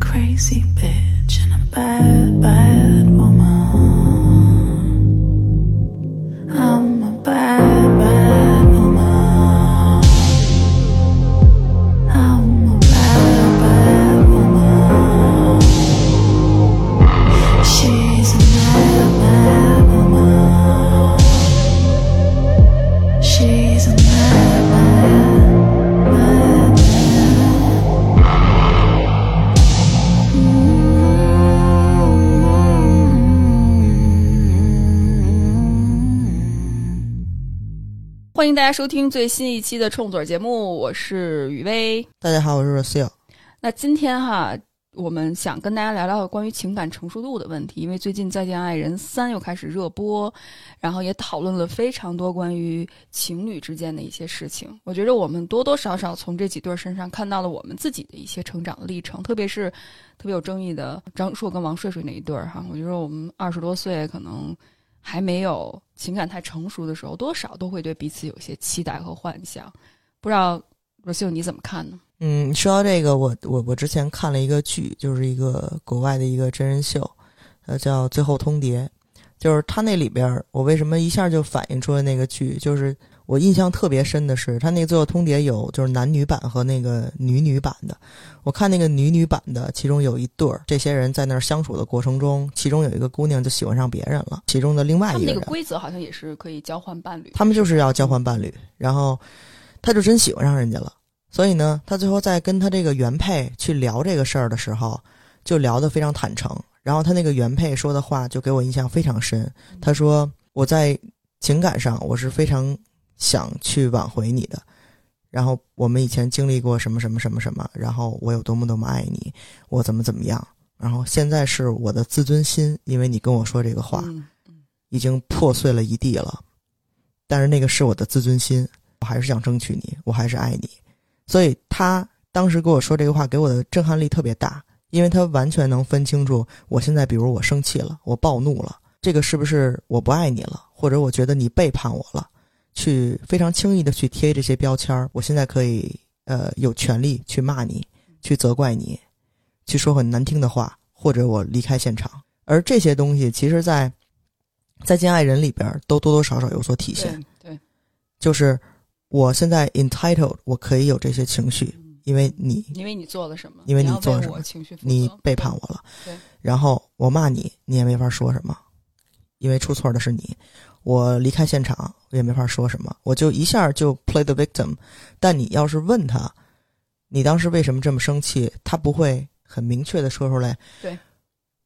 crazy bitch and a bad, bad 家收听最新一期的冲嘴节目，我是雨薇。大家好，我是 Rocio。那今天哈，我们想跟大家聊聊关于情感成熟度的问题，因为最近《再见爱人三》又开始热播，然后也讨论了非常多关于情侣之间的一些事情。我觉得我们多多少少从这几对身上看到了我们自己的一些成长的历程，特别是特别有争议的张硕跟王睡睡那一对儿哈。我觉得我们二十多岁可能还没有情感太成熟的时候，多少都会对彼此有些期待和幻想。不知道罗秀你怎么看呢？嗯，说到这个，我我我之前看了一个剧，就是一个国外的一个真人秀，呃，叫《最后通牒》，就是他那里边儿，我为什么一下就反映出了那个剧，就是我印象特别深的是，他那个《最后通牒》有就是男女版和那个女女版的。我看那个女女版的，其中有一对儿，这些人在那儿相处的过程中，其中有一个姑娘就喜欢上别人了，其中的另外一个人，们那个规则好像也是可以交换伴侣，他们就是要交换伴侣，然后他就真喜欢上人家了，所以呢，他最后在跟他这个原配去聊这个事儿的时候，就聊得非常坦诚。然后他那个原配说的话就给我印象非常深，他说我在情感上我是非常想去挽回你的，然后我们以前经历过什么什么什么什么，然后我有多么多么爱你，我怎么怎么样，然后现在是我的自尊心，因为你跟我说这个话，嗯已经破碎了一地了，但是那个是我的自尊心，我还是想争取你，我还是爱你。所以他当时跟我说这个话，给我的震撼力特别大，因为他完全能分清楚我现在，比如我生气了，我暴怒了，这个是不是我不爱你了，或者我觉得你背叛我了，去非常轻易的去贴这些标签儿。我现在可以呃有权利去骂你，去责怪你，去说很难听的话，或者我离开现场。而这些东西，其实在《再见爱人》里边儿都多多少少有所体现。对对，就是我现在 entitled，我可以有这些情绪，因为你因为你做了什么，因为你做了什么情绪你背叛我了对，然后我骂你，你也没法说什么，因为出错的是你。我离开现场，我也没法说什么，我就一下就 play the victim。但你要是问他，你当时为什么这么生气，他不会很明确的说出来。对，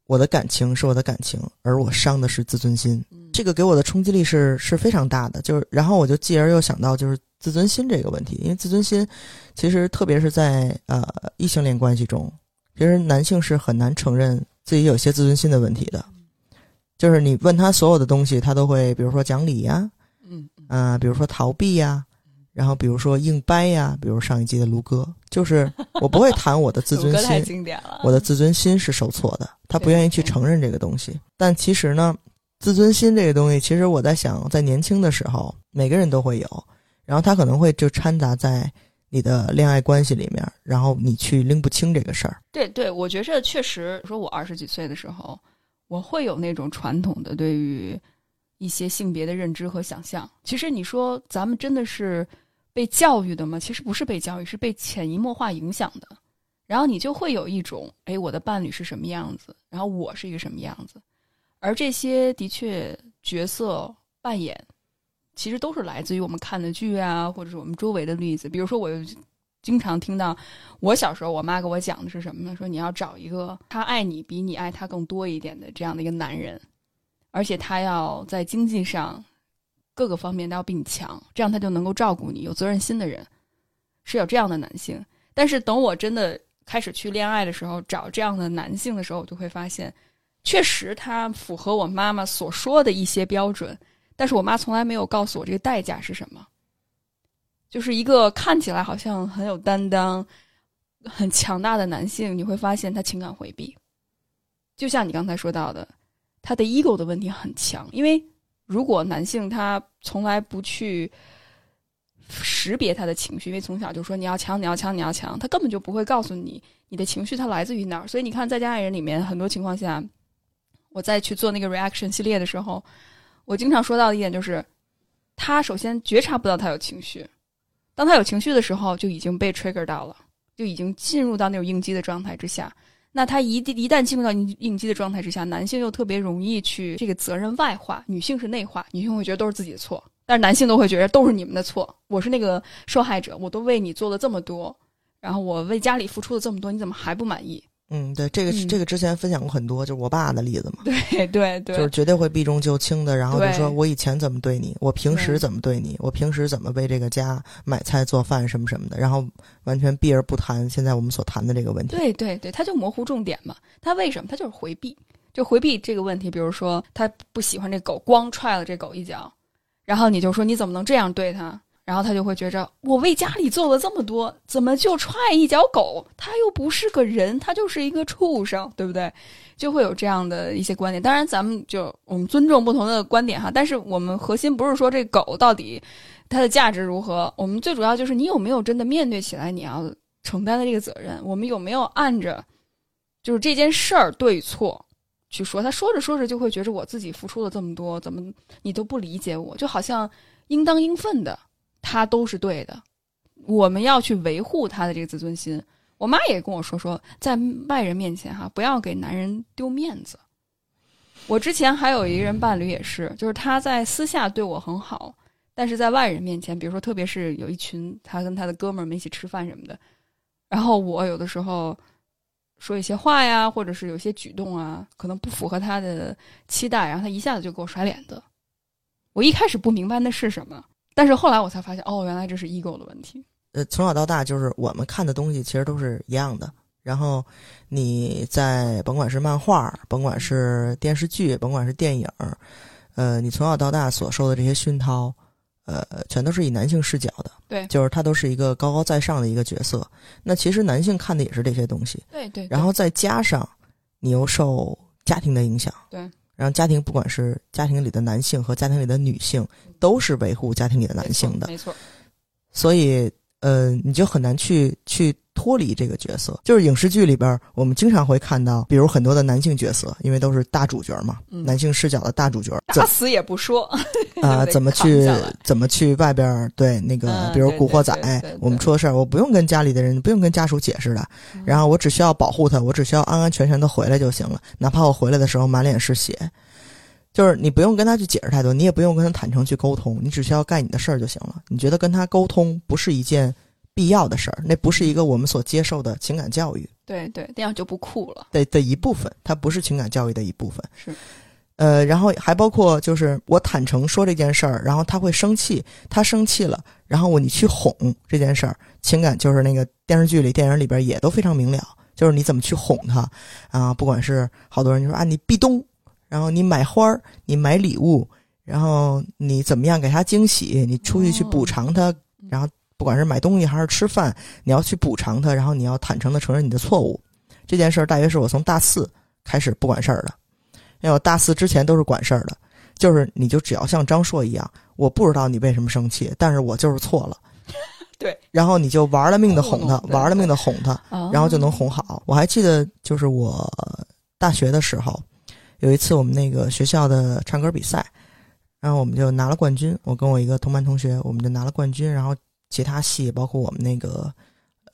我的感情是我的感情，而我伤的是自尊心。嗯这个给我的冲击力是是非常大的，就是然后我就继而又想到就是自尊心这个问题，因为自尊心其实特别是在呃异性恋关系中，其实男性是很难承认自己有些自尊心的问题的，就是你问他所有的东西，他都会比如说讲理呀，嗯嗯。啊、比如说逃避呀，然后比如说硬掰呀，比如上一季的卢哥，就是我不会谈我的自尊心，经典了，我的自尊心是受挫的，他不愿意去承认这个东西。但其实呢，自尊心这个东西，其实我在想，在年轻的时候，每个人都会有，然后他可能会就掺杂在你的恋爱关系里面，然后你去拎不清这个事儿。对对，我觉着确实，说我二十几岁的时候，我会有那种传统的对于一些性别的认知和想象。其实你说咱们真的是被教育的吗？其实不是被教育，是被潜移默化影响的。然后你就会有一种，哎，我的伴侣是什么样子，然后我是一个什么样子，而这些的确角色扮演，其实都是来自于我们看的剧啊，或者是我们周围的例子。比如说，我经常听到我小时候我妈给我讲的是什么呢？说你要找一个他爱你比你爱他更多一点的这样的一个男人，而且他要在经济上各个方面都要比你强，这样他就能够照顾你，有责任心的人是有这样的男性。但是等我真的开始去恋爱的时候，找这样的男性的时候，我就会发现，确实他符合我妈妈所说的一些标准，但是我妈从来没有告诉我这个代价是什么。就是一个看起来好像很有担当、很强大的男性，你会发现他情感回避。就像你刚才说到的，他的 ego 的问题很强。因为如果男性他从来不去识别他的情绪，因为从小就说你要强，你要强，你要强，他根本就不会告诉你你的情绪它来自于哪儿。所以你看，在家爱人里面，很多情况下，我在去做那个 reaction 系列的时候，我经常说到的一点就是，他首先觉察不到他有情绪，当他有情绪的时候，就已经被 trigger 到了，就已经进入到那种应激的状态之下。那他一一旦进入到应应激的状态之下，男性又特别容易去这个责任外化，女性是内化，女性会觉得都是自己的错，但是男性都会觉得都是你们的错，我是那个受害者，我都为你做了这么多，然后我为家里付出了这么多，你怎么还不满意？嗯，对，这个、嗯这个之前分享过很多，就是我爸的例子嘛，对对对，就是绝对会避重就轻的，然后就说我以前怎么对你，我平时怎么对你，我平时怎么为这个家买菜做饭什么什么的，然后完全避而不谈现在我们所谈的这个问题。对对对，他就模糊重点嘛。他为什么？他就是回避，就回避这个问题。比如说，他不喜欢这狗，光踹了这狗一脚，然后你就说你怎么能这样对他？然后他就会觉着我为家里做了这么多，怎么就踹一脚狗？他又不是个人，他就是一个畜生，对不对？就会有这样的一些观点。当然，咱们就我们尊重不同的观点哈，但是我们核心不是说这狗到底它的价值如何，我们最主要就是你有没有真的面对起来你要承担的这个责任，我们有没有按着就是这件事儿对错去说？他说着说着就会觉着我自己付出了这么多，怎么你都不理解我？就好像应当应分的，他都是对的，我们要去维护他的这个自尊心。我妈也跟我说说，在外人面前哈，不要给男人丢面子。我之前还有一个人伴侣也是，就是他在私下对我很好，但是在外人面前，比如说特别是有一群他跟他的哥们儿们一起吃饭什么的，然后我有的时候说一些话呀，或者是有些举动啊，可能不符合他的期待，然后他一下子就给我甩脸子。我一开始不明白那是什么，但是后来我才发现，哦，原来这是 ego 的问题。呃，从小到大就是我们看的东西其实都是一样的。然后你在甭管是漫画，甭管是电视剧，甭管是电影，呃，你从小到大所受的这些熏陶，呃，全都是以男性视角的。对就是他都是一个高高在上的一个角色。那其实男性看的也是这些东西，对对然后再加上你又受家庭的影响，对，然后家庭不管是家庭里的男性和家庭里的女性，都是维护家庭里的男性的，没错，所以呃，你就很难去去脱离这个角色。就是影视剧里边，我们经常会看到，比如很多的男性角色，因为都是大主角嘛，嗯男性视角的大主角，怎打死也不说。啊、得怎么去怎么去外边对那个，嗯比如《古惑仔对对对》，我们出了事儿，我不用跟家里的人，不用跟家属解释的，然后我只需要保护他，我只需要安安全全的回来就行了，哪怕我回来的时候满脸是血，就是你不用跟他去解释太多，你也不用跟他坦诚去沟通，你只需要干你的事儿就行了。你觉得跟他沟通不是一件必要的事儿，那不是一个我们所接受的情感教育对对，那样就不酷了。的的一部分，它不是情感教育的一部分。是，呃，然后还包括就是我坦诚说这件事儿，然后他会生气，他生气了，然后我你去哄这件事儿，情感就是那个电视剧里、电影里边也都非常明了，就是你怎么去哄他啊，不管是好多人就说啊你壁咚，然后你买花儿，你买礼物，然后你怎么样给他惊喜，你出去去补偿他，然后不管是买东西还是吃饭，你要去补偿他，然后你要坦诚的承认你的错误。这件事儿大约是我从大四开始不管事儿的，因为我大四之前都是管事儿的，就是你就只要像张硕一样，我不知道你为什么生气，但是我就是错了。对，然后你就玩了命的哄他玩了命的哄他，啊然后就能哄好。我还记得，就是我大学的时候，有一次我们那个学校的唱歌比赛，然后我们就拿了冠军。我跟我一个同班同学，我们就拿了冠军。然后其他系，包括我们那个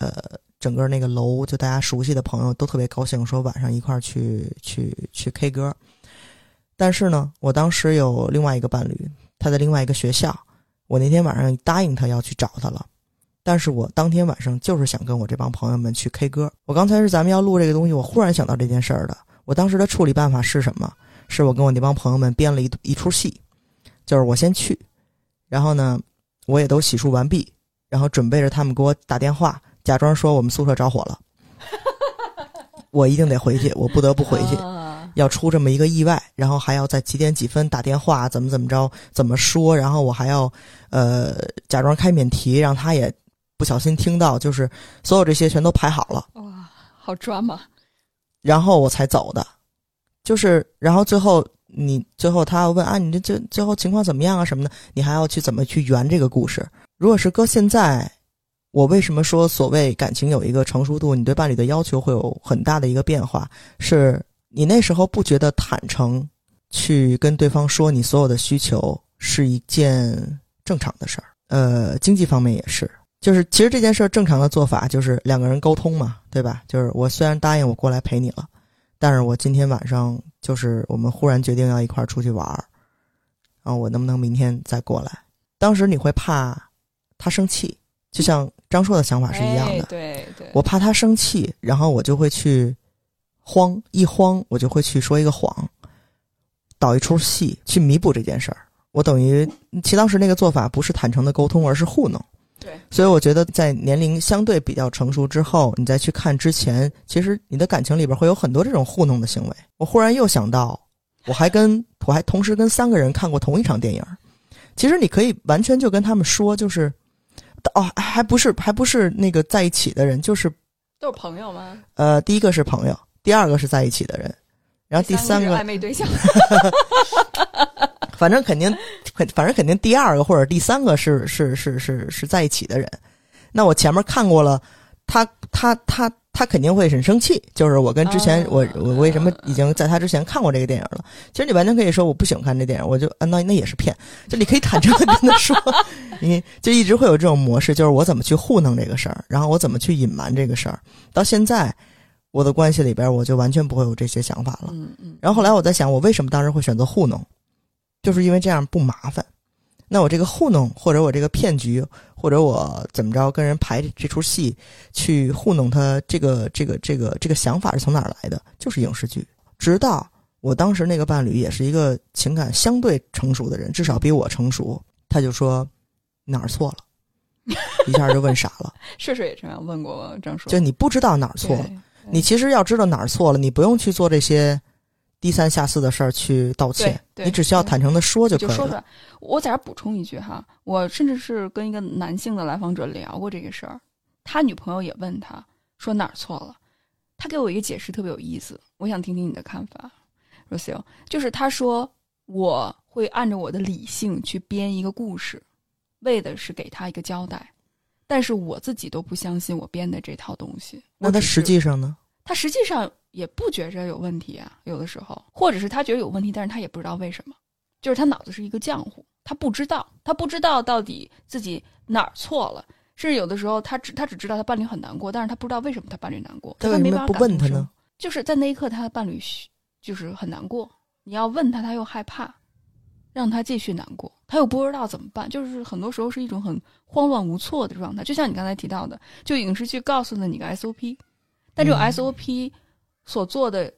呃整个那个楼，就大家熟悉的朋友都特别高兴，说晚上一块儿去去去 K 歌。但是呢，我当时有另外一个伴侣，他在另外一个学校，我那天晚上答应他要去找他了。但是我当天晚上就是想跟我这帮朋友们去 K 歌。我刚才是咱们要录这个东西，我忽然想到这件事儿的。我当时的处理办法是什么？是我跟我那帮朋友们编了一一出戏，就是我先去，然后呢，我也都洗漱完毕，然后准备着他们给我打电话，假装说我们宿舍着火了，我一定得回去，我不得不回去。啊要出这么一个意外，然后还要在几点几分打电话，怎么怎么着，怎么说，然后我还要呃假装开免提，让他也不小心听到，就是所有这些全都排好了，哇，好抓嘛！然后我才走的。就是，然后最后你最后他要问啊，你这这最后情况怎么样啊什么的，你还要去怎么去圆这个故事。如果是搁现在，我为什么说所谓感情有一个成熟度，你对伴侣的要求会有很大的一个变化？是你那时候不觉得坦诚去跟对方说你所有的需求是一件正常的事儿？呃，经济方面也是，就是其实这件事儿正常的做法就是两个人沟通嘛，对吧？就是我虽然答应我过来陪你了，但是我今天晚上就是我们忽然决定要一块儿出去玩儿，然后我能不能明天再过来？当时你会怕他生气，就像张硕的想法是一样的。哎对对，我怕他生气，然后我就会去慌，一慌我就会去说一个谎，导一出戏去弥补这件事儿。我等于其实当时那个做法不是坦诚的沟通，而是糊弄。对，所以我觉得在年龄相对比较成熟之后，你再去看之前，其实你的感情里边会有很多这种糊弄的行为。我忽然又想到，我还跟我还同时跟三个人看过同一场电影。其实你可以完全就跟他们说，就是哦，还不是还不是那个在一起的人，就是都是朋友吗？呃，第一个是朋友，第二个是在一起的人，然后第三个是暧昧对象。反正肯定，肯反正肯定第二个或者第三个是是是是是在一起的人。那我前面看过了，他他他他肯定会很生气。就是我跟之前、啊我我为什么已经在他之前看过这个电影了？其实你完全可以说我不喜欢看这电影，我就啊那那也是骗。就你可以坦诚的跟他说，你就一直会有这种模式，就是我怎么去糊弄这个事儿，然后我怎么去隐瞒这个事儿。到现在我的关系里边，我就完全不会有这些想法了。嗯嗯，然后后来我在想，我为什么当时会选择糊弄，就是因为这样不麻烦。那我这个糊弄，或者我这个骗局，或者我怎么着跟人排这出戏，去糊弄他，这个这个这个这个想法是从哪儿来的？就是影视剧。直到我当时那个伴侣也是一个情感相对成熟的人，至少比我成熟，他就说哪儿错了，一下就问傻了。睡睡也这样问过张叔，就你不知道哪儿错了，你其实要知道哪儿错了，你不用去做这些低三下四的事儿去道歉，你只需要坦诚的说就可以了。就说出来。我在这儿补充一句哈，我甚至是跟一个男性的来访者聊过这个事儿，他女朋友也问他说哪儿错了，他给我一个解释特别有意思，我想听听你的看法 r o s i l 就是他说我会按照我的理性去编一个故事，为的是给他一个交代，但是我自己都不相信我编的这套东西。那他实际上呢？他实际上也不觉着有问题啊，有的时候，或者是他觉得有问题，但是他也不知道为什么，就是他脑子是一个浆糊，他不知道，他不知道到底自己哪儿错了，甚至有的时候他只他只知道他伴侣很难过，但是他不知道为什么他伴侣难过，他为什么不问他呢？就是在那一刻，他的伴侣就是很难过，你要问他，他又害怕，让他继续难过，他又不知道怎么办，就是很多时候是一种很慌乱无措的状态。就像你刚才提到的，就影视剧告诉了你个 SOP，但这种嗯。SOP 所做的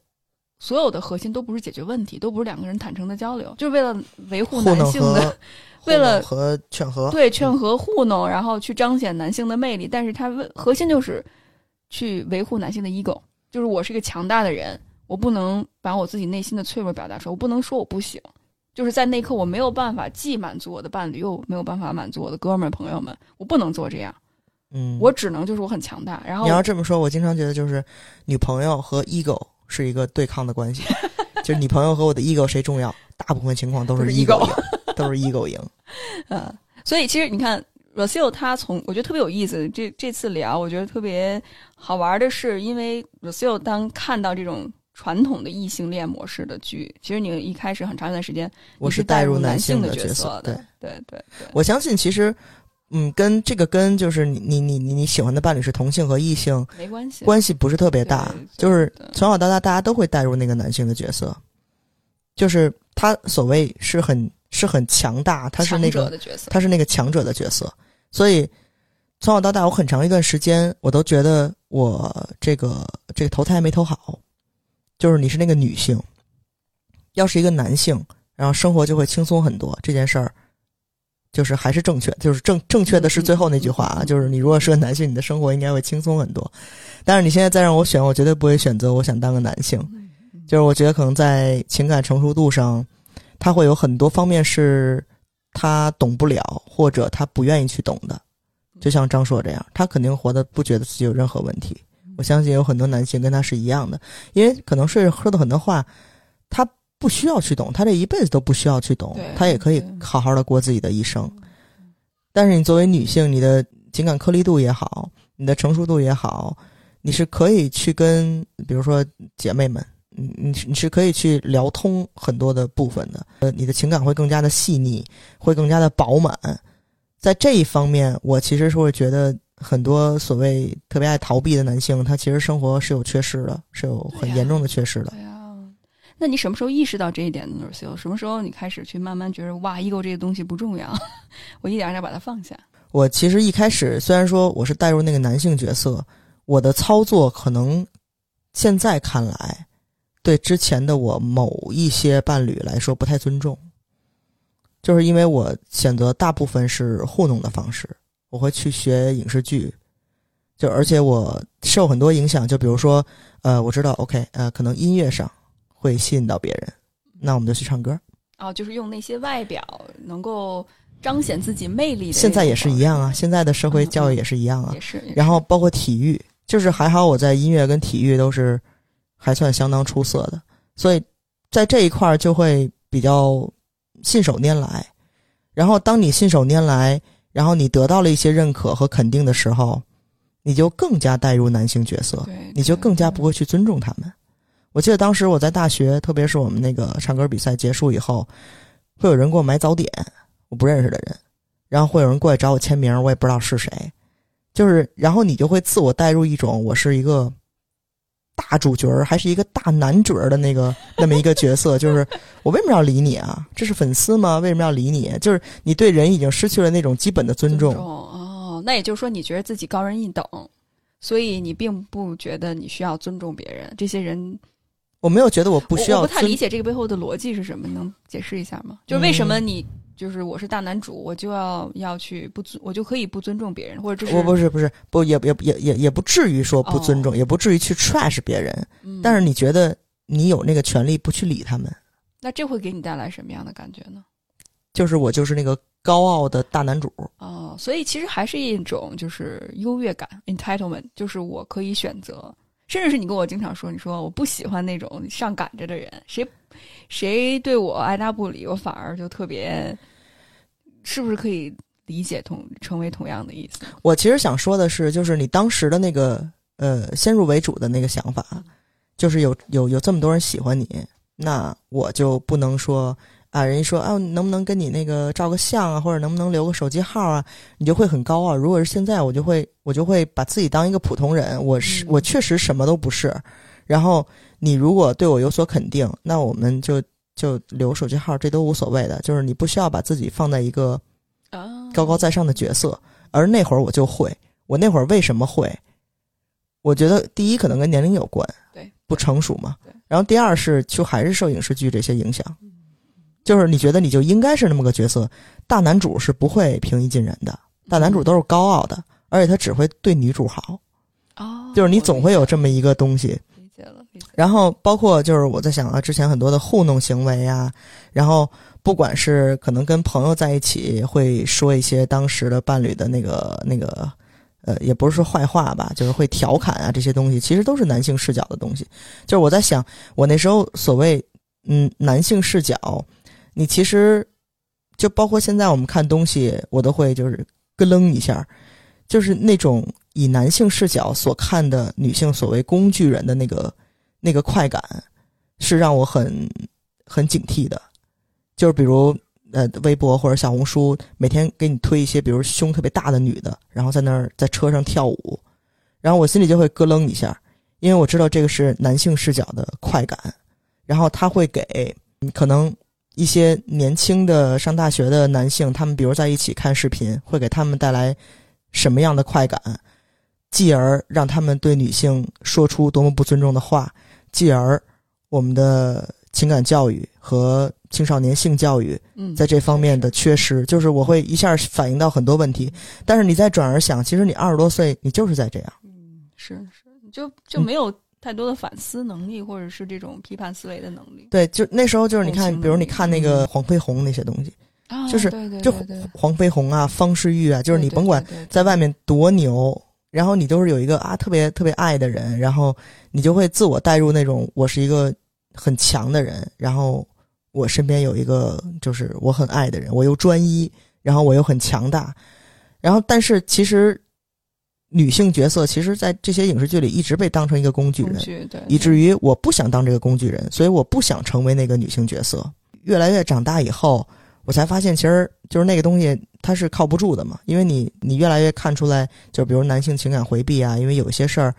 所有的核心都不是解决问题，都不是两个人坦诚的交流，就是为了维护男性的 为了和劝和，对劝和糊弄，然后去彰显男性的魅力，但是他为核心就是去维护男性的 ego，就是我是一个强大的人，我不能把我自己内心的脆弱表达出来，我不能说我不行，就是在那一刻我没有办法既满足我的伴侣，又没有办法满足我的哥们儿朋友们，我不能做这样，嗯，我只能就是我很强大，然后你要这么说，我经常觉得就是女朋友和 ego 是一个对抗的关系，就是女朋友和我的 ego 谁重要？大部分情况都是 ego 赢，都是 ego 赢。嗯，所以其实你看 r o s i l 他从我觉得特别有意思，这这次聊我觉得特别好玩的是，因为 r o s i l 当看到这种传统的异性恋模式的剧，其实你一开始很长一段时间我是带入男性的角色的，对，对对对，我相信其实，嗯，跟这个跟就是你你你你你喜欢的伴侣是同性和异性没关系，关系不是特别大，就是从小到大大家都会带入那个男性的角色，就是他所谓是很是很强大，他是那个他是那个强者的角色，所以从小到大，我很长一段时间我都觉得我这个这个投胎没投好，就是你是那个女性，要是一个男性，然后生活就会轻松很多。这件事儿就是还是正确，就是正正确的是最后那句话啊，就是你如果是个男性，你的生活应该会轻松很多。但是你现在再让我选，我绝对不会选择我想当个男性。嗯就是我觉得可能在情感成熟度上，他会有很多方面是他懂不了，或者他不愿意去懂的。就像张硕这样，他肯定活得不觉得自己有任何问题。我相信有很多男性跟他是一样的，因为可能是说的很多话，他不需要去懂，他这一辈子都不需要去懂对，他也可以好好的过自己的一生。但是你作为女性，你的情感颗粒度也好，你的成熟度也好，你是可以去跟，比如说姐妹们，你你你是可以去聊通很多的部分的。呃，你的情感会更加的细腻，会更加的饱满。在这一方面，我其实是会觉得很多所谓特别爱逃避的男性，他其实生活是有缺失的，是有很严重的缺失的。那你什么时候意识到这一点呢 n u r s i 什么时候你开始去慢慢觉得哇，ego 这个东西不重要，我一点点把它放下？我其实一开始虽然说我是带入那个男性角色，我的操作可能现在看来，对之前的我某一些伴侣来说不太尊重，就是因为我选择大部分是糊弄的方式，我会去学影视剧，就而且我受很多影响，就比如说，呃，我知道 OK，呃，可能音乐上会吸引到别人，那我们就去唱歌。哦，就是用那些外表能够彰显自己魅力的，现在也是一样啊，，现在的社会教育也是一样啊也。是。也是然后包括体育，就是还好我在音乐跟体育都是还算相当出色的，所以在这一块儿就会比较信手拈来。然后当你信手拈来，然后你得到了一些认可和肯定的时候，你就更加带入男性角色，你就更加不会去尊重他们。我记得当时我在大学，特别是我们那个唱歌比赛结束以后，会有人给我买早点，我不认识的人，然后会有人过来找我签名，我也不知道是谁，就是然后你就会自我带入一种我是一个大主角儿，还是一个大男主儿的那个那么一个角色，就是我为什么要理你啊？这是粉丝吗？为什么要理你？就是你对人已经失去了那种基本的尊重。哦，那也就是说，你觉得自己高人一等，所以你并不觉得你需要尊重别人。这些人我没有觉得我不需要我我不太理解这个背后的逻辑是什么，能解释一下吗？就是为什么你、就是我是大男主，我就要要去不尊，我就可以不尊重别人，或者这是我不是不是不也也也也也不至于说不尊重，哦也不至于去 trash 别人，嗯但是你觉得你有那个权利不去理他们，那这会给你带来什么样的感觉呢？就是我就是那个高傲的大男主。哦，所以其实还是一种就是优越感 （entitlement），就是我可以选择，甚至是你跟我经常说，你说我不喜欢那种上赶着的人，谁谁对我爱答不理，我反而就特别，是不是可以理解同成为同样的意思？我其实想说的是，就是你当时的那个呃先入为主的那个想法，就是有有有这么多人喜欢你，那我就不能说啊，人家说啊，能不能跟你那个照个相啊，或者能不能留个手机号啊，你就会很高傲。如果是现在，我就会我就会把自己当一个普通人，我是、嗯我确实什么都不是。然后你如果对我有所肯定，那我们就就留手机号，这都无所谓的，就是你不需要把自己放在一个啊，高高在上的角色。而那会儿我就会，我那会儿为什么会？我觉得第一可能跟年龄有关，对，不成熟嘛对。然后第二是就还是受影视剧这些影响，就是你觉得你就应该是那么个角色，大男主是不会平易近人的，大男主都是高傲的，而且他只会对女主好，哦，就是你总会有这么么一个东西。理解了，理解了。然后包括就是我在想啊，之前很多的糊弄行为啊，然后不管是可能跟朋友在一起会说一些当时的伴侣的那个那个，呃，也不是说坏话吧，就是会调侃啊这些东西，其实都是男性视角的东西。就是我在想，我那时候所谓嗯男性视角，你其实就包括现在我们看东西，我都会就是咯楞一下，就是那种以男性视角所看的女性所谓工具人的那个那个快感，是让我很很警惕的。就是比如呃，微博或者小红书每天给你推一些，比如胸特别大的女的，然后在那儿在车上跳舞，然后我心里就会咯楞一下，因为我知道这个是男性视角的快感，然后他会给可能一些年轻的上大学的男性，他们比如在一起看视频，会给他们带来什么样的快感，继而让他们对女性说出多么不尊重的话，继而我们的情感教育和青少年性教育嗯，在这方面的缺失，就是我会一下反映到很多问题。但是你再转而想，其实你二十多岁，你就是在这样。嗯是是，就就没有太多的反思能力，或者是这种批判思维的能力。对，就那时候就是你看，比如你看那个嗯。黄飞鸿那些东西，啊，就是对对就黄飞鸿啊、方世玉啊，就是你甭管在外面多牛，然后你都是有一个啊特别特别爱的人，然后你就会自我带入那种我是一个很强的人，然后我身边有一个就是我很爱的人，我又专一，然后我又很强大，然后，但是其实女性角色，其实在这些影视剧里一直被当成一个工具人，具对，以至于我不想当这个工具人，所以我不想成为那个女性角色。越来越长大以后，我才发现，其实就是那个东西它是靠不住的嘛，因为你你越来越看出来，就比如男性情感回避啊，因为有些事儿，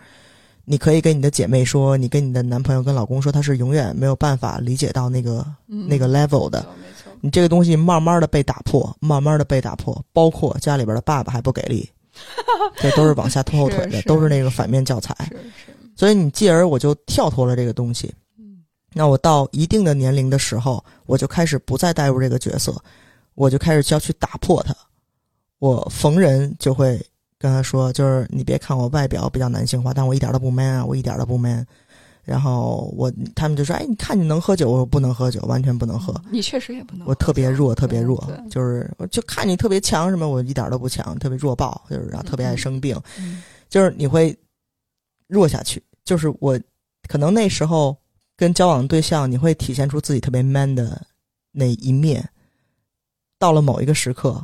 你可以跟你的姐妹说，你跟你的男朋友、跟老公说，他是永远没有办法理解到那个嗯那个 level 的。你这个东西慢慢的被打破，慢慢的被打破，包括家里边的爸爸还不给力，这都是往下拖后腿的，都是那个反面教材。是是，所以你继而我就跳脱了这个东西。嗯那我到一定的年龄的时候，我就开始不再带入这个角色，我就开始就要去打破它。我逢人就会跟他说，就是你别看我外表比较男性化，但我一点都不 man 啊，我一点都不 man。然后我他们就说，哎，你看你能喝酒，我说不能喝酒，完全不能喝。你确实也不能喝，我特别弱，特别弱就是我就看你特别强什么，我一点都不强，特别弱爆，就是然后特别爱生病，嗯就是你会弱下去。就是我可能那时候跟交往对象，你会体现出自己特别 man 的那一面，到了某一个时刻，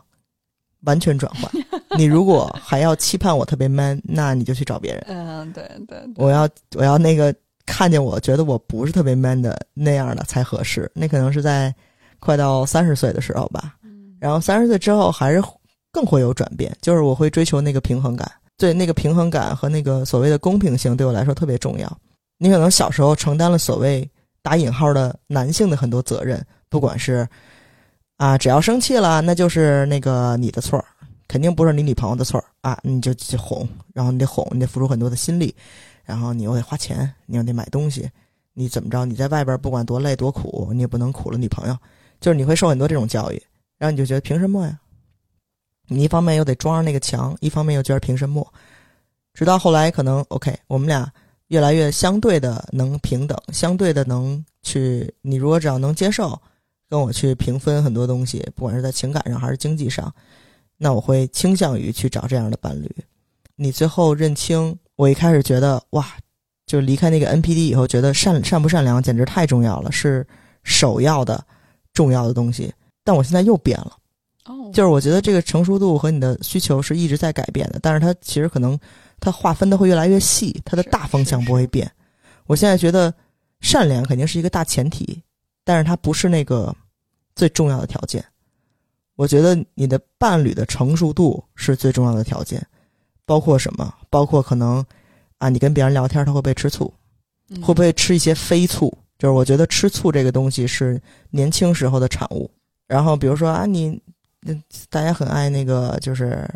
完全转换。你如果还要期盼我特别 man，那你就去找别人。嗯，对对，对我要我要那个看见我觉得我不是特别 man 的那样的才合适。那可能是在快到三十岁的时候吧。然后三十岁之后还是更会有转变，就是我会追求那个平衡感。对那个平衡感和那个所谓的公平性对我来说特别重要。你可能小时候承担了所谓打引号的男性的很多责任，不管是啊，只要生气了，那就是那个你的错儿，肯定不是你女朋友的错儿啊，你就去哄，然后你得哄，你得付出很多的心力，然后你又得花钱，你又得买东西，你怎么着？你在外边不管多累多苦，你也不能苦了女朋友，就是你会受很多这种教育，然后你就觉得凭什么呀？你一方面又得装上那个墙，一方面又觉得凭什么？直到后来可能 OK，我们俩越来越相对的能平等，相对的能去，你如果只要能接受，跟我去平分很多东西，不管是在情感上还是经济上，那我会倾向于去找这样的伴侣。你最后认清，我一开始觉得哇，就离开那个 NPD 以后，觉得善善不善良简直太重要了，是首要的重要的东西。但我现在又变了。哦，就是我觉得这个成熟度和你的需求是一直在改变的，但是它其实可能它划分的会越来越细，它的大方向不会变。我现在觉得善良肯定是一个大前提，但是它不是那个最重要的条件。我觉得你的伴侣的成熟度是最重要的条件，包括什么？包括可能啊，你跟别人聊天他会不会吃醋，嗯会不会吃一些非醋？就是我觉得吃醋这个东西是年轻时候的产物。然后比如说啊，你嗯大家很爱那个就是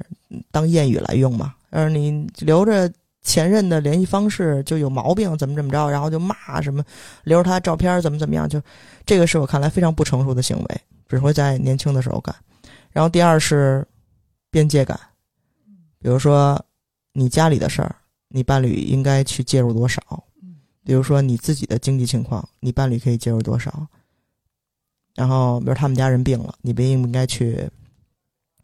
当谚语来用嘛，呃，你留着前任的联系方式就有毛病，怎么怎么着，然后就骂什么，留着他照片怎么怎么样，就这个是我看来非常不成熟的行为，只会在年轻的时候干。然后第二是边界感，比如说你家里的事儿，你伴侣应该去介入多少？比如说你自己的经济情况，你伴侣可以介入多少？然后，比如他们家人病了，你不应不应该去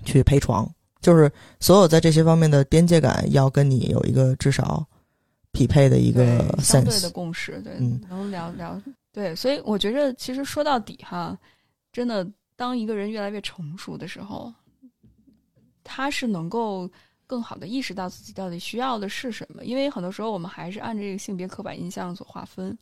去陪床？就是所有在这些方面的边界感，要跟你有一个至少匹配的一个对相对的。共识，对，嗯能聊聊，对，所以我觉着其实说到底哈，真的，当一个人越来越成熟的时候，他是能够更好的意识到自己到底需要的是什么，因为很多时候我们还是按这个性别刻板印象所划分。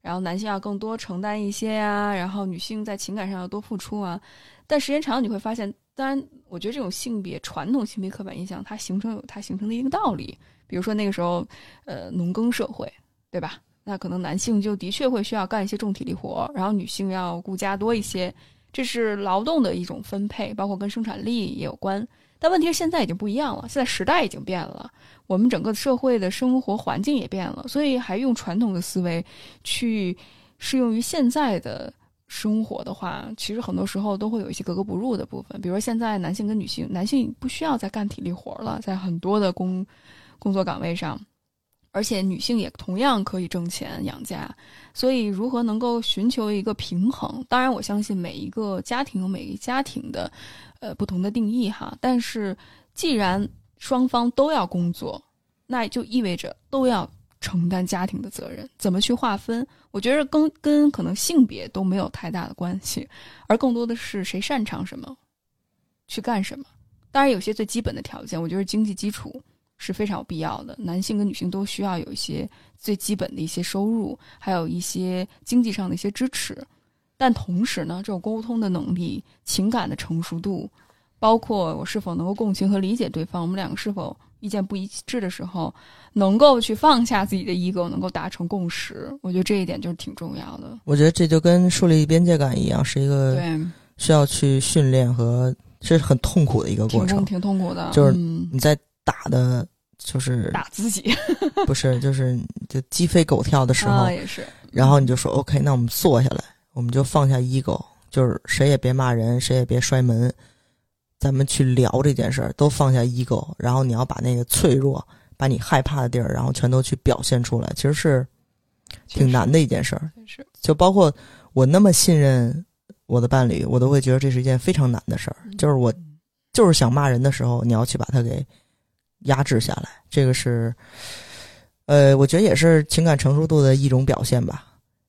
然后男性要更多承担一些呀、然后女性在情感上要多付出啊。但时间长了你会发现，当然，我觉得这种性别传统性别刻板印象，它形成有它形成的一个道理。比如说那个时候，呃，农耕社会，对吧？那可能男性就的确会需要干一些重体力活，然后女性要顾家多一些，这是劳动的一种分配，包括跟生产力也有关。但问题是现在已经不一样了，现在时代已经变了，我们整个社会的生活环境也变了，所以还用传统的思维去适用于现在的生活的话，其实很多时候都会有一些格格不入的部分。比如说现在男性跟女性，男性不需要再干体力活了，在很多的工工作岗位上，而且女性也同样可以挣钱养家。所以如何能够寻求一个平衡？当然，我相信每一个家庭有每一个家庭的呃不同的定义哈。但是既然双方都要工作，那就意味着都要承担家庭的责任。怎么去划分？我觉得跟跟可能性别都没有太大的关系，而更多的是谁擅长什么，去干什么。当然，有些最基本的条件，我觉得经济基础是非常有必要的。男性跟女性都需要有一些最基本的一些收入，还有一些经济上的一些支持。但同时呢，这种沟通的能力、情感的成熟度，包括我是否能够共情和理解对方，我们两个是否意见不一致的时候，能够去放下自己的 ego，能够达成共识，我觉得这一点就是挺重要的。我觉得这就跟树立边界感一样，是一个对，需要去训练和这是很痛苦的一个过程挺痛。挺痛苦的，就是嗯你在打的，就是打自己 不是就是就鸡飞狗跳的时候，啊，也是，然后你就说 OK，那我们坐下来，我们就放下 ego，就是谁也别骂人，谁也别摔门，咱们去聊这件事儿，都放下 ego，然后你要把那个脆弱，把你害怕的地儿，然后全都去表现出来，其实是挺难的一件事儿。就包括我那么信任我的伴侣，我都会觉得这是一件非常难的事儿。就是我就是想骂人的时候，你要去把他给压制下来，这个是，呃，我觉得也是情感成熟度的一种表现吧。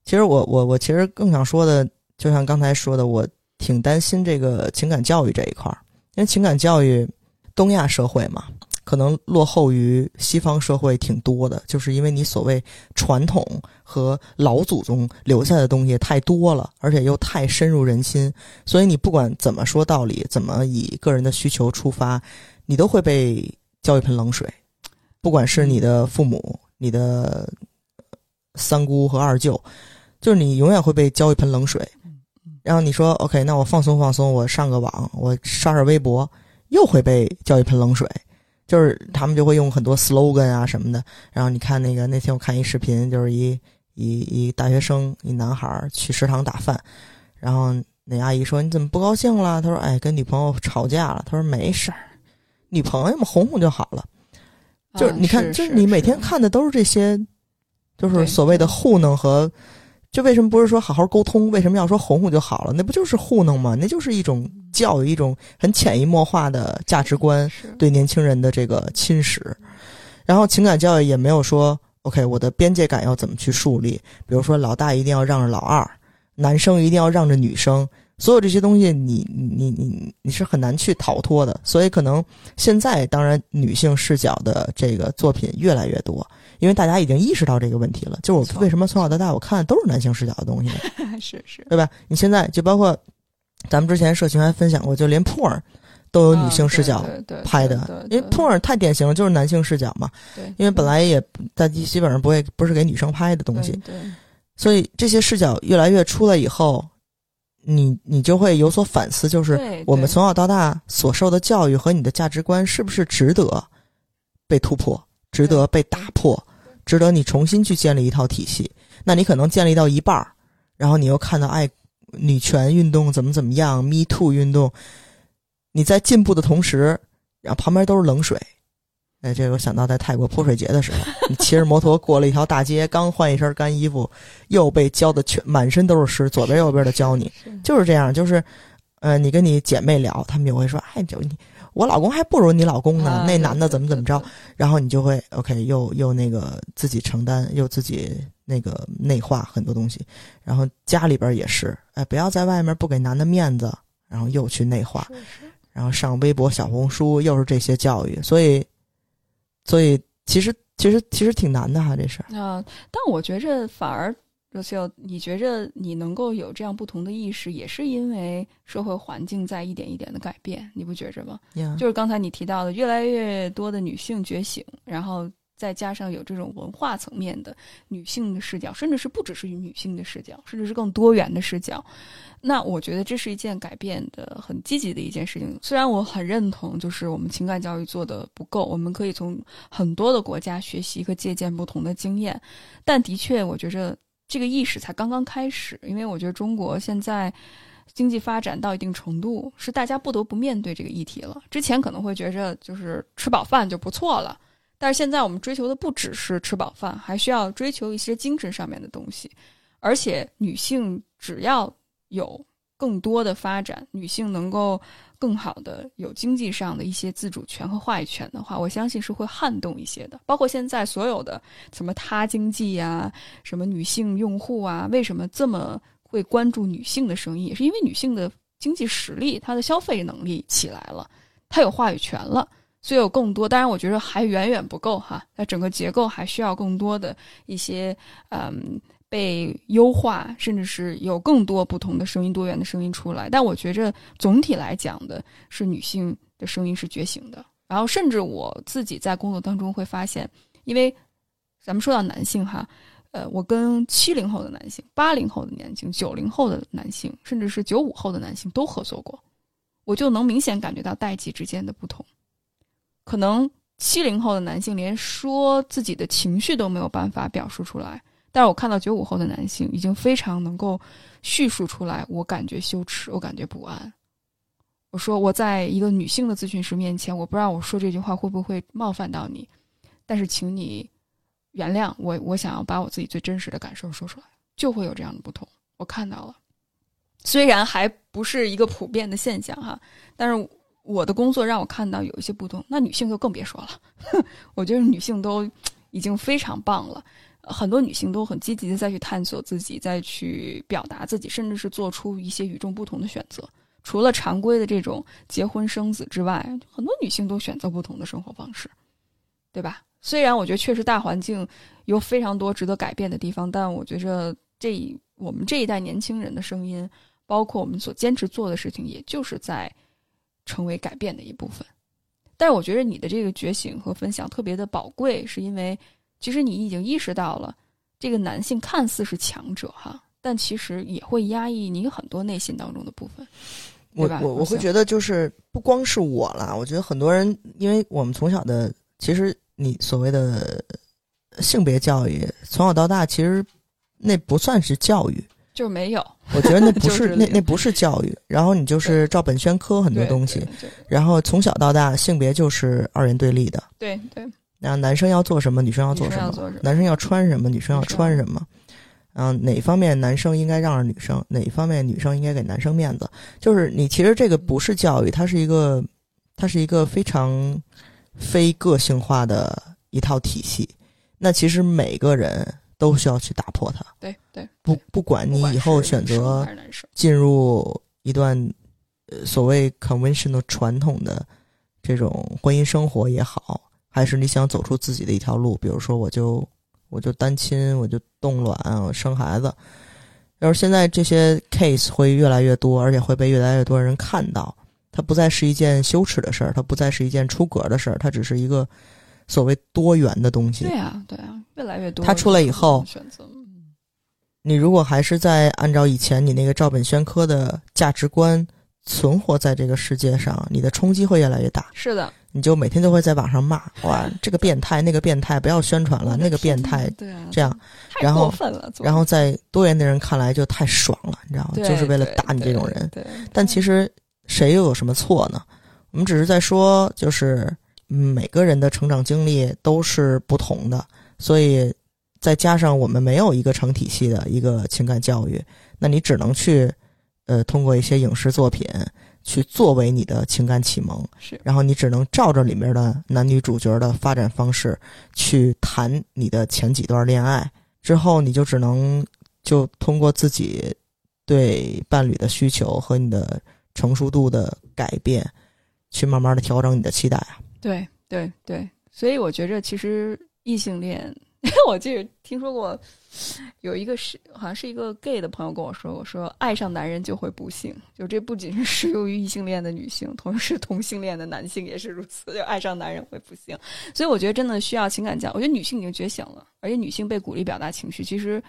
其实我我我其实更想说的，就像刚才说的，我挺担心这个情感教育这一块儿，因为情感教育东亚社会嘛，可能落后于西方社会挺多的，就是因为你所谓传统和老祖宗留下的东西太多了，而且又太深入人心，所以你不管怎么说道理，怎么以个人的需求出发，你都会被浇一盆冷水。不管是你的父母、你的三姑和二舅，就是你永远会被浇一盆冷水。然后你说 OK，那我放松放松，我上个网，我刷刷微博，又会被浇一盆冷水。就是他们就会用很多 slogan 啊什么的。然后你看那个那天我看一视频，就是一一一大学生一男孩儿去食堂打饭，然后那阿姨说你怎么不高兴了？他说哎跟女朋友吵架了。他说没事儿，女朋友嘛哄哄就好了。就是啊你看，就是你每天看的都是这些，就是所谓的糊弄和，就为什么不是说好好沟通？为什么要说哄哄就好了？那不就是糊弄吗？那就是一种教育，一种很潜移默化的价值观对年轻人的这个侵蚀。然后情感教育也没有说 OK，我的边界感要怎么去树立？比如说老大一定要让着老二，男生一定要让着女生。所有这些东西你，你你你你是很难去逃脱的。所以可能现在当然女性视角的这个作品越来越多，因为大家已经意识到这个问题了。就是我为什么从小到大我看的都是男性视角的东西呢？是是对吧？你现在就包括咱们之前社群还分享过，就连 porn 都有女性视角拍的，因为对对 porn 太典型了，就是男性视角嘛。对，因为本来也大基基本上不会不是给女生拍的东西，对对所以这些视角越来越出来以后，你你就会有所反思，就是我们从小到大所受的教育和你的价值观是不是值得被突破，值得被打破，值得你重新去建立一套体系？那你可能建立到一半儿，然后你又看到爱，女权运动怎么怎么样，Me Too 运动，你在进步的同时，然后旁边都是冷水。哎，这个我想到在泰国泼水节的时候，你骑着摩托过了一条大街，刚换一身干衣服，又被浇的全满身都是湿，左边右边的浇你，就是这样，就是，呃，你跟你姐妹聊，她们就会说，哎，就你我老公还不如你老公呢，啊那男的怎么怎么着，然后你就会 OK，又又那个自己承担，又自己那个内化很多东西，然后家里边也是，哎，不要在外面不给男的面子，然后又去内化，是是。然后上微博、小红书又是这些教育，所以，所以其实其实其实挺难的哈，这事儿。啊，但我觉着反而。热秀，你觉着你能够有这样不同的意识，也是因为社会环境在一点一点的改变，你不觉着吗？呀就是刚才你提到的，越来越多的女性觉醒，然后再加上有这种文化层面的女性的视角，甚至是不只是女性的视角，甚至是更多元的视角。那我觉得这是一件改变的很积极的一件事情。虽然我很认同，就是我们情感教育做的不够，我们可以从很多的国家学习和借鉴不同的经验，但的确，我觉着这个意识才刚刚开始，因为我觉得中国现在。经济发展到一定程度，是大家不得不面对这个议题了。之前可能会觉着就是吃饱饭就不错了，但是现在我们追求的不只是吃饱饭，还需要追求一些精神上面的东西。而且女性只要有更多的发展，女性能够更好的有经济上的一些自主权和话语权的话，我相信是会撼动一些的。包括现在所有的什么他经济呀、什么女性用户啊，为什么这么会关注女性的声音，也是因为女性的经济实力、她的消费能力起来了。她有话语权了，所以有更多。当然，我觉得还远远不够哈，那整个结构还需要更多的一些嗯被优化，甚至是有更多不同的声音、多元的声音出来。但我觉着总体来讲的是女性的声音是觉醒的。然后，甚至我自己在工作当中会发现，因为咱们说到男性哈。呃，我跟七零后的男性、八零后的年轻、九零后的男性，甚至是九五后的男性都合作过，我就能明显感觉到代际之间的不同。可能七零后的男性连说自己的情绪都没有办法表述出来，但是我看到九五后的男性已经非常能够叙述出来。我感觉羞耻，我感觉不安。我说我在一个女性的咨询师面前，我不知道我说这句话会不会冒犯到你，但是请你。原谅我，我想要把我自己最真实的感受说出来，就会有这样的不同。我看到了，虽然还不是一个普遍的现象哈，但是我的工作让我看到有一些不同。那女性就更别说了，我觉得女性都已经非常棒了，很多女性都很积极的再去探索自己，再去表达自己，甚至是做出一些与众不同的选择。除了常规的这种结婚生子之外，很多女性都选择不同的生活方式，对吧？虽然我觉得确实大环境有非常多值得改变的地方，但我觉着这我们这一代年轻人的声音，包括我们所坚持做的事情，也就是在成为改变的一部分。但是我觉得你的这个觉醒和分享特别的宝贵，是因为其实你已经意识到了，这个男性看似是强者哈，但其实也会压抑你很多内心当中的部分。我我我会觉得就是不光是我啦，我觉得很多人，因为我们从小的其实。你所谓的性别教育，从小到大其实那不算是教育，就是没有。我觉得那不是那那不是教育。然后你就是照本宣科很多东西，然后从小到大性别就是二元对立的。对对。然后男生要做什么，女生要做什么；男生要穿什么，女生要穿什么。然后哪方面男生应该让着女生，哪方面女生应该给男生面子。就是你其实这个不是教育，它是一个，它是一个非常。非个性化的一套体系，那其实每个人都需要去打破它。对对，不不管你以后选择进入一段呃所谓 conventional 传统的这种婚姻生活也好，还是你想走出自己的一条路，比如说我就我就单亲，我就冻卵，我生孩子。要是现在这些 case 会越来越多，而且会被越来越多人看到。它不再是一件羞耻的事儿，它不再是一件出格的事儿，它只是一个所谓多元的东西。对啊，对啊，越来越多。它出来以后，选择。你如果还是在按照以前你那个照本宣科的价值观存活在这个世界上，你的冲击会越来越大。是的，你就每天都会在网上骂哇，这个变态，那个变态，不要宣传了，那个变态，对啊，这样，然后，然后在多元的人看来就太爽了，你知道吗？就是为了打你这种人。对，但其实。谁又有什么错呢？我们只是在说，就是每个人的成长经历都是不同的，所以再加上我们没有一个成体系的一个情感教育，那你只能去，呃，通过一些影视作品去作为你的情感启蒙，是，然后你只能照着里面的男女主角的发展方式去谈你的前几段恋爱，之后你就只能就通过自己对伴侣的需求和你的。成熟度的改变，去慢慢的调整你的期待啊！对对对，所以我觉着其实异性恋，我记得听说过有一个是好像是一个 gay 的朋友跟我说，我说爱上男人就会不幸，就这不仅是适用于异性恋的女性，同时同性恋的男性也是如此，就爱上男人会不幸。所以我觉得真的需要情感教，我觉得女性已经觉醒了，而且女性被鼓励表达情绪，其实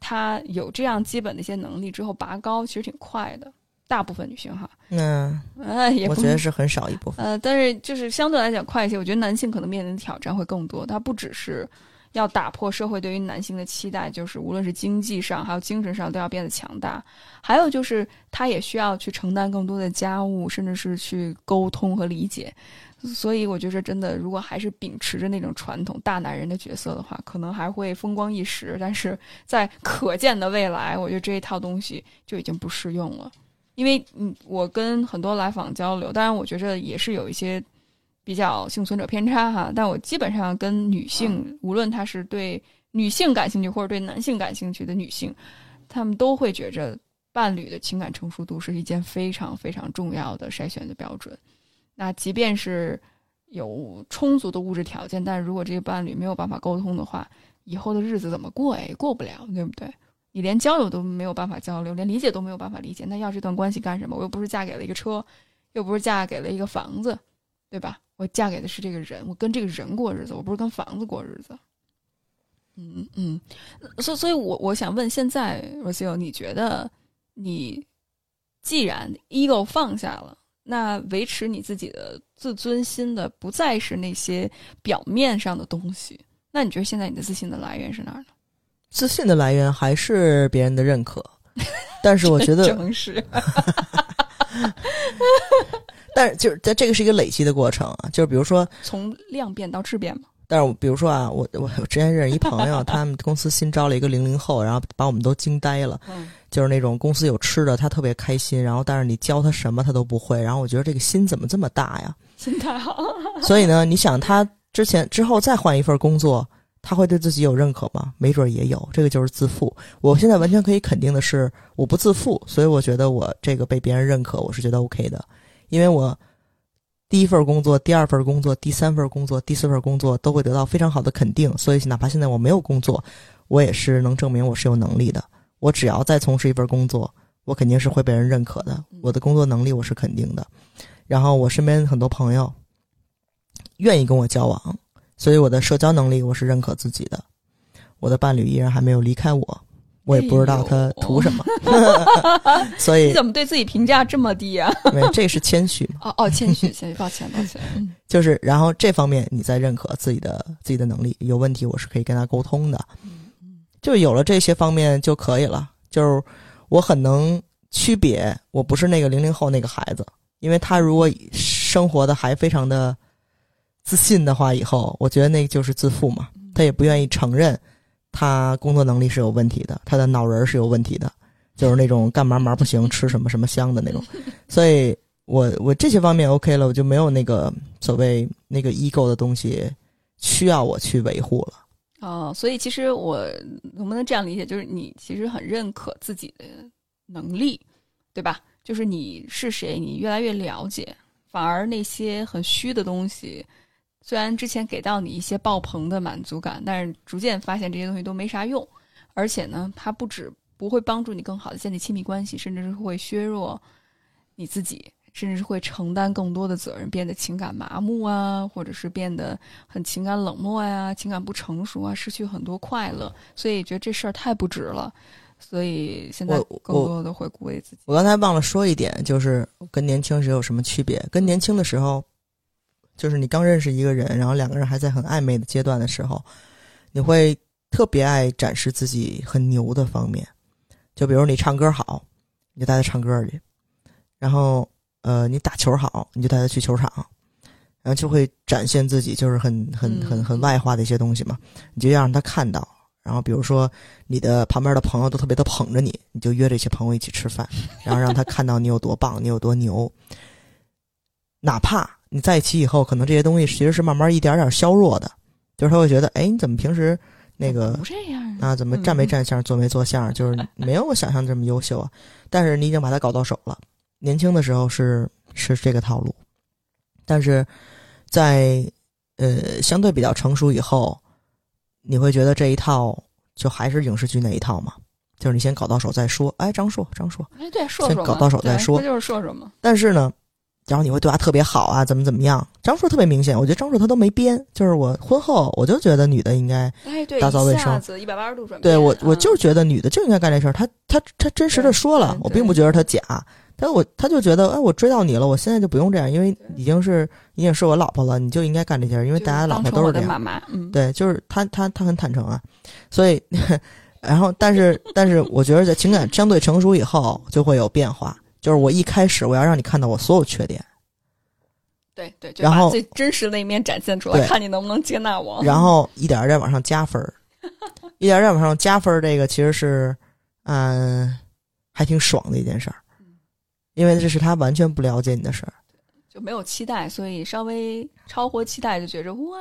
她有这样基本的一些能力之后，拔高其实挺快的。大部分女性哈，嗯，呃，也我觉得是很少一部分。呃，但是就是相对来讲快一些。我觉得男性可能面临的挑战会更多。他不只是要打破社会对于男性的期待，就是无论是经济上还有精神上都要变得强大。还有就是他也需要去承担更多的家务，甚至是去沟通和理解。所以我觉得真的，如果还是秉持着那种传统大男人的角色的话，可能还会风光一时。但是在可见的未来，我觉得这一套东西就已经不适用了。因为嗯，我跟很多来访交流，当然我觉着也是有一些比较幸存者偏差哈。但我基本上跟女性，无论她是对女性感兴趣或者对男性感兴趣的女性，她们都会觉着伴侣的情感成熟度是一件非常非常重要的筛选的标准。那即便是有充足的物质条件，但是如果这个伴侣没有办法沟通的话，以后的日子怎么过？哎，过不了，对不对？你连交流都没有办法交流，连理解都没有办法理解，那要这段关系干什么？我又不是嫁给了一个车，又不是嫁给了一个房子，对吧？我嫁给的是这个人，我跟这个人过日子，我不是跟房子过日子。嗯嗯，所所以，我我想问，现在 Rocio，你觉得你既然 ego 放下了，那维持你自己的自尊心的不再是那些表面上的东西，那你觉得现在你的自信的来源是哪儿呢？自信的来源还是别人的认可，但是我觉得，但是就是在这个是一个累积的过程啊，就是比如说从量变到质变嘛。但是我，比如说啊，我我我之前认识一朋友，他们公司新招了一个零零后，然后把我们都惊呆了。嗯，就是那种公司有吃的，他特别开心，然后但是你教他什么他都不会，然后我觉得这个心怎么这么大呀？心太好。所以呢，你想他之前之后再换一份工作，他会对自己有认可吗？没准也有，这个就是自负。我现在完全可以肯定的是，我不自负，所以我觉得我这个被别人认可，我是觉得 OK 的，因为我。第一份工作、第二份工作、第三份工作、第四份工作都会得到非常好的肯定，所以哪怕现在我没有工作，我也是能证明我是有能力的。我只要再从事一份工作，我肯定是会被人认可的。我的工作能力我是肯定的。然后我身边很多朋友愿意跟我交往，所以我的社交能力我是认可自己的。我的伴侣依然还没有离开我。我也不知道他图什么，所以你怎么对自己评价这么低啊？没有，这是谦虚嘛。哦哦，谦虚，谦虚，抱歉，抱歉。就是，然后这方面你在认可自己的自己的能力，有问题我是可以跟他沟通的。就有了这些方面就可以了。就是我很能区别，我不是那个零零后那个孩子，因为他如果生活的还非常的自信的话，以后我觉得那就是自负嘛。他也不愿意承认。他工作能力是有问题的，他的脑仁是有问题的，就是那种干嘛嘛不行，吃什么什么香的那种。所以，我我这些方面 OK 了，我就没有那个所谓那个 ego 的东西需要我去维护了。哦，所以其实我能不能这样理解，就是你其实很认可自己的能力，对吧？就是你是谁，你越来越了解，反而那些很虚的东西。虽然之前给到你一些爆棚的满足感，但是逐渐发现这些东西都没啥用，而且呢，它不止不会帮助你更好的建立亲密关系，甚至是会削弱你自己，甚至是会承担更多的责任，变得情感麻木啊，或者是变得很情感冷漠呀，情感不成熟啊，失去很多快乐，所以觉得这事儿太不值了，所以现在更多的会鼓励自己。我刚才忘了说一点，就是跟年轻时有什么区别？跟年轻的时候。就是你刚认识一个人，然后两个人还在很暧昧的阶段的时候，你会特别爱展示自己很牛的方面。就比如你唱歌好，你就带他唱歌去；然后呃，你打球好，你就带他去球场，然后就会展现自己就是很很很很外化的一些东西嘛。你就要让他看到。然后比如说你的旁边的朋友都特别的捧着你，你就约这些朋友一起吃饭，然后让他看到你有多棒，你有多牛，哪怕。你在一起以后，可能这些东西其实是慢慢一点点削弱的，就是他会觉得，哎，你怎么平时那个不这样啊？怎么站没站相，坐没坐相，就是没有我想象这么优秀啊？但是你已经把他搞到手了。年轻的时候是是这个套路，但是在呃相对比较成熟以后，你会觉得这一套就还是影视剧那一套嘛？就是你先搞到手再说。哎，张硕，张硕，哎，对，硕先搞到手再说，不就是硕硕吗？但是呢？然后你会对他特别好啊，怎么怎么样？张硕特别明显，我觉得张硕他都没编，就是我婚后我就觉得女的应该打扫卫生，一百八十度转变。对我，我就是觉得女的就应该干这事儿。他他他真实的说了，我并不觉得他假，但我他就觉得，哎，我追到你了，我现在就不用这样，因为已经是已经是我老婆了，你就应该干这事因为大家老婆都是这样。妈妈，嗯，对，就是他他他很坦诚啊，所以，然后但是但是我觉得在情感相对成熟以后就会有变化，就是我一开始我要让你看到我所有缺点。对对，就把最真实的一面展现出来，看你能不能接纳我。然后一点一点往上加分儿，一点点往上加分儿，这个其实是，嗯，还挺爽的一件事儿，因为这是他完全不了解你的事儿，就没有期待，所以稍微超乎期待，就觉着哇。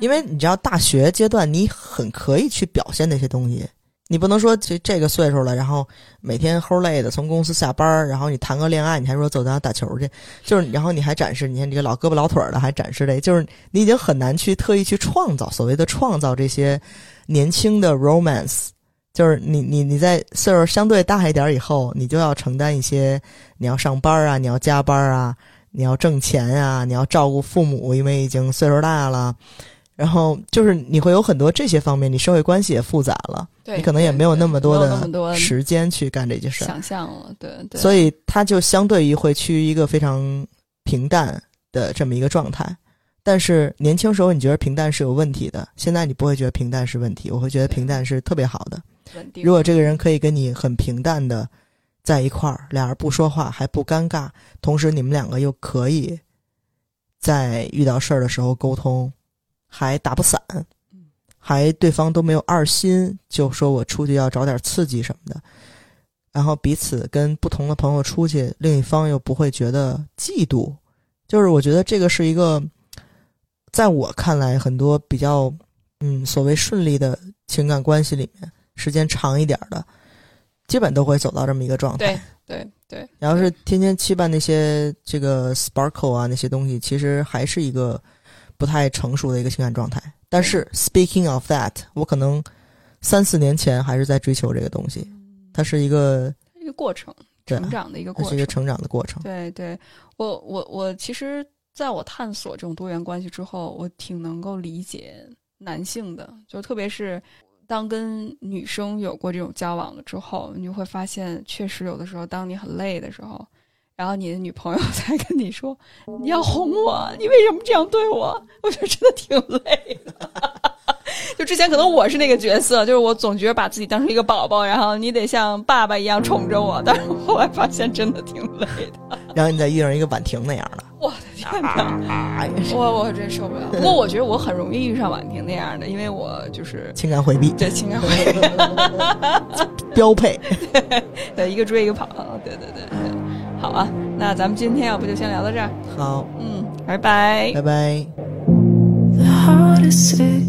因为你知道，大学阶段你很可以去表现那些东西，你不能说这这个岁数了，然后每天齁累的从公司下班儿，然后你谈个恋爱，你还说走咱俩打球去，就是然后你还展示，你看你这个老胳膊老腿儿的还展示这，就是你已经很难去特意去创造所谓的创造这些年轻的 romance，就是你你你在岁数相对大一点以后，你就要承担一些你要上班啊，你要加班啊，你要挣钱啊，你要照顾父母，因为已经岁数大了。然后就是你会有很多这些方面，你社会关系也复杂了，对你可能也没有那么多的时间去干这些事儿，想象了，对对，所以他就相对于会趋于一个非常平淡的这么一个状态。但是年轻时候你觉得平淡是有问题的，现在你不会觉得平淡是问题，我会觉得平淡是特别好的。如果这个人可以跟你很平淡的在一块儿，俩人不说话还不尴尬，同时你们两个又可以在遇到事儿的时候沟通，还打不散，还对方都没有二心，就说我出去要找点刺激什么的，然后彼此跟不同的朋友出去，另一方又不会觉得嫉妒，就是我觉得这个是一个，在我看来很多比较嗯所谓顺利的情感关系里面，时间长一点的，基本都会走到这么一个状态。对。对对，然后是天天期盼那些这个 sparkle 啊那些东西，其实还是一个不太成熟的一个情感状态。但是 speaking of that，我可能三四年前还是在追求这个东西，它是一个一个过程，成长的一个过程是一个。成长的过程。对对，我我我其实在我探索这种多元关系之后，我挺能够理解男性的，就特别是当跟女生有过这种交往了之后，你就会发现，确实有的时候，当你很累的时候，然后你的女朋友 才跟你说：“你要哄我，你为什么这样对我？”我觉得真的挺累的。就之前可能我是那个角色，就是我总觉得把自己当成一个宝宝，然后你得像爸爸一样宠着我，但是后来发现真的挺累的。然后你再遇上一个婉婷那样的，我的天哪！啊，我我真受不了。不过我觉得我很容易遇上婉婷那样的，因为我就是 情感回避对情感回避标配。对一个追一个跑。对对对对，好啊，那咱们今天要不就先聊到这儿，好，嗯，拜拜。拜拜。 The heart is sick.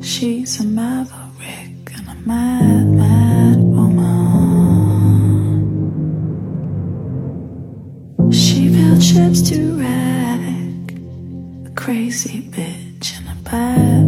She's a maverick and a mad, mad woman. She built ships to wreck. A crazy bitch and a bad, bad